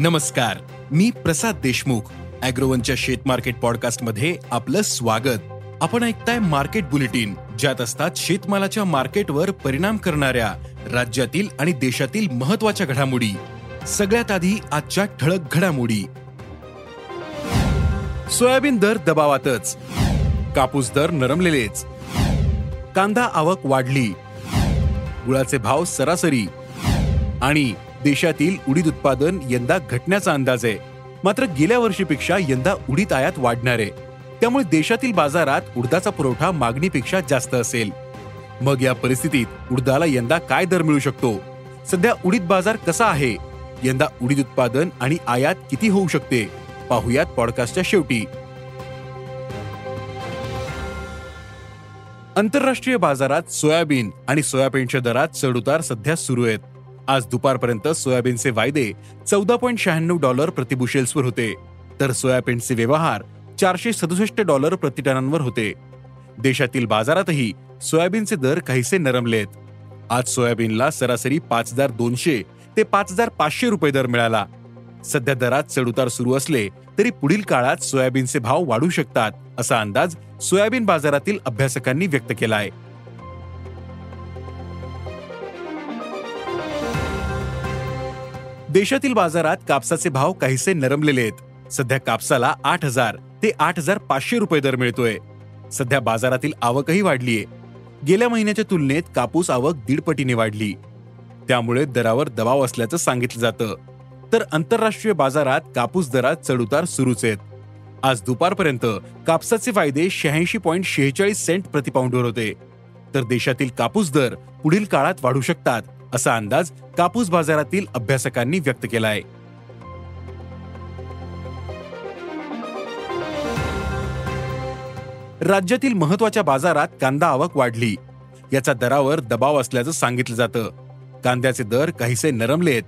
नमस्कार मी प्रसाद देशमुख अॅग्रोवनच्या शेत मार्केट पॉडकास्टमध्ये आपलं स्वागत. आपण ऐकताय मार्केट बुलेटिन ज्यात असतात शेतमालाच्या मार्केटवर परिणाम करणाऱ्या राज्यातील आणि देशातील महत्त्वाच्या घडामोडी. सगळ्यात आधी आजच्या ठळक घडामोडी. सोयाबीन दर दबावातच. कापूस दर नरमलेलेच. कांदा आवक वाढली. गुळाचे भाव सरासरी आणि देशातील उडीद उत्पादन यंदा घटण्याचा अंदाज आहे. मात्र गेल्या वर्षीपेक्षा यंदा उडीद आयात वाढणार आहे. त्यामुळे देशातील बाजारात उडदाचा पुरवठा मागणीपेक्षा जास्त असेल. मग या परिस्थितीत उडदाला यंदा काय दर मिळू शकतो? सध्या उडीद बाजार कसा आहे? यंदा उडीद उत्पादन आणि आयात किती होऊ शकते? पाहुयात पॉडकास्टच्या शेवटी. आंतरराष्ट्रीय बाजारात सोयाबीन आणि सोयाबीनच्या दरात चढउतार सध्या सुरू आहेत. आज दुपारपर्यंत सोयाबीनचे वायदे चौदा पॉईंट शहाण्णव डॉलर प्रतिबुशेल्सवर होते. तर सोयाबीनचे व्यवहार चारशे सदुसष्ट डॉलर प्रतिटनांवर होते. देशातील बाजारातही सोयाबीनचे दर काहीसे नरमलेत. आज सोयाबीनला सरासरी पाच हजार दोनशे ते पाच हजार पाचशे रुपये दर मिळाला. सध्या दरात चढउतार सुरू असले तरी पुढील काळात सोयाबीनचे भाव वाढू शकतात असा अंदाज सोयाबीन बाजारातील अभ्यासकांनी व्यक्त केला देशातील बाजारात कापसाचे भाव काहीसे नरमलेले आहेत. सध्या कापसाला आठ हजार ते आठ हजार पाचशे रुपये दर मिळतोय. सध्या बाजारातील आवकही वाढलीये गेल्या महिन्याच्या तुलनेत कापूस आवक दीडपटीने वाढली. त्यामुळे दरावर दबाव असल्याचं सांगितलं जातं. तर आंतरराष्ट्रीय बाजारात कापूस दरात चढउतार सुरूच आहेत. आज दुपारपर्यंत कापसाचे फायदे शहाऐंशी पॉईंट शेहेचाळीस सेंट प्रतिपाऊंडवर होते. तर देशातील कापूस दर पुढील काळात वाढू शकतात. असा अंदाज कापूस बाजारातील अभ्यासकांनी व्यक्त केला आहे राज्यातील महत्त्वाच्या बाजारात कांदा आवक वाढली. याचा दरावर दबाव असल्याचं सांगितलं जातं. कांद्याचे दर काहीसे नरमलेत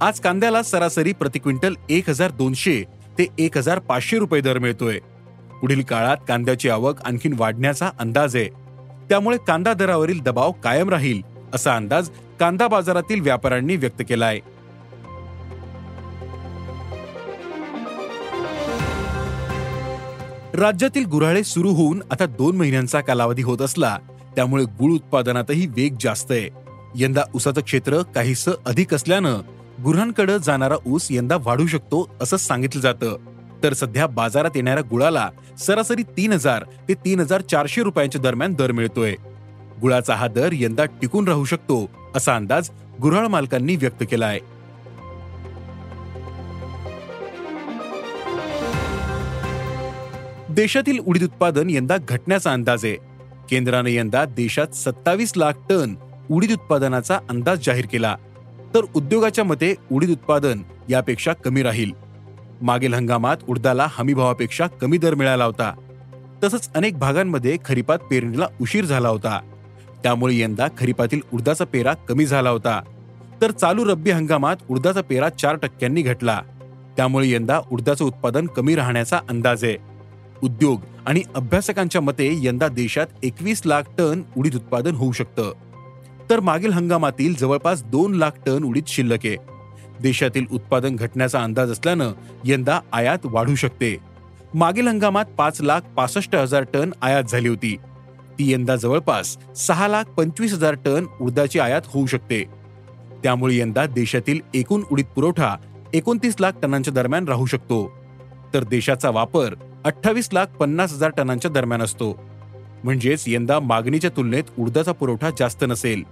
आज कांद्याला सरासरी प्रति क्विंटल एक हजार दोनशे ते एक हजार पाचशे रुपये दर मिळतोय. पुढील काळात कांद्याची आवक आणखीन वाढण्याचा अंदाज आहे. त्यामुळे कांदा दरावरील दबाव कायम राहील असा अंदाज कांदा बाजारातील व्यापाऱ्यांनी व्यक्त केला आहे राज्यातील गुऱ्हाळे सुरू होऊन आता दोन महिन्यांचा कालावधी होत असला त्यामुळे गुळ उत्पादनातही वेग जास्त आहे. यंदा ऊसाचं क्षेत्र काहीसं अधिक असल्यानं गुरांकडे जाणारा ऊस यंदा वाढू शकतो असं सांगितलं जातं. तर सध्या बाजारात येणाऱ्या गुळाला सरासरी तीन हजार ते तीन हजार चारशे रुपयांच्या दरम्यान दर मिळतोय. गुळाचा हा दर यंदा टिकून राहू शकतो असा अंदाज गुऱ्हाळ मालकांनी व्यक्त केला आहे देशातील उडीद उत्पादन यंदा घटण्याचा अंदाज आहे. केंद्राने यंदा देशात सत्तावीस लाख टन उडीद उत्पादनाचा अंदाज जाहीर केला. तर उद्योगाच्या मते उडीद उत्पादन यापेक्षा कमी राहील. मागील हंगामात उडदाला हमीभावापेक्षा कमी दर मिळाला होता. तसंच अनेक भागांमध्ये खरीपात पेरणीला उशीर झाला होता. त्यामुळे यंदा खरीपातील उडदाचा पेरा कमी झाला होता. तर चालू रब्बी हंगामात उडदाचा पेरा चार टक्क्यांनी घटला. त्यामुळे यंदा उडदाचं उत्पादन कमी राहण्याचा अंदाज आहे. उद्योग आणि अभ्यासकांच्या मते यंदा देशात एकवीस लाख टन उडीद उत्पादन होऊ शकतं. तर मागील हंगामातील जवळपास दोन लाख टन उडीद शिल्लक आहे. देशातील उत्पादन घटण्याचा अंदाज असल्यानं यंदा आयात वाढू शकते. मागील हंगामात पाच लाख पासष्ट हजार टन आयात झाली होती. ती यंदा जवळपास सहा लाख पंचवीस हजार टन उडदाची आयात होऊ शकते. त्यामुळे यंदा देशातील एकूण उडीद पुरवठा एकोणतीस लाख टनांच्या दरम्यान राहू शकतो. तर देशाचा वापर अठ्ठावीस लाख पन्नास हजार टनांच्या दरम्यान असतो. म्हणजेच यंदा मागणीच्या तुलनेत उडदाचा पुरवठा जास्त नसेल.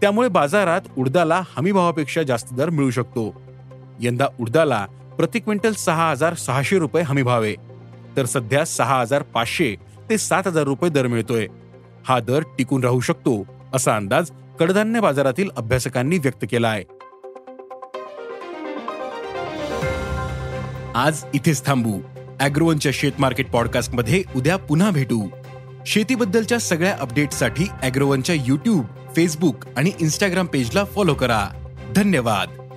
त्यामुळे बाजारात उडदाला हमीभावापेक्षा जास्त दर मिळू शकतो. यंदा उडदाला प्रति क्विंटल सहा हजार सहाशे रुपये हमीभावे. आहे तर सध्या सहा हजार पाचशे ते सात हजार रुपये दर मिळतोय. हा दर टिकून राहू शकतो असा अंदाज कडधान्य बाजारातील अभ्यासकांनी व्यक्त केला आहे. आज इथेच थांबू. अॅग्रोवनच्या शेत मार्केट पॉडकास्टमध्ये उद्या पुन्हा भेटू. शेतीबद्दलच्या सगळ्या अपडेटसाठी अॅग्रोवनच्या युट्यूब फेसबुक आणि इन्स्टाग्राम पेजला फॉलो करा. धन्यवाद.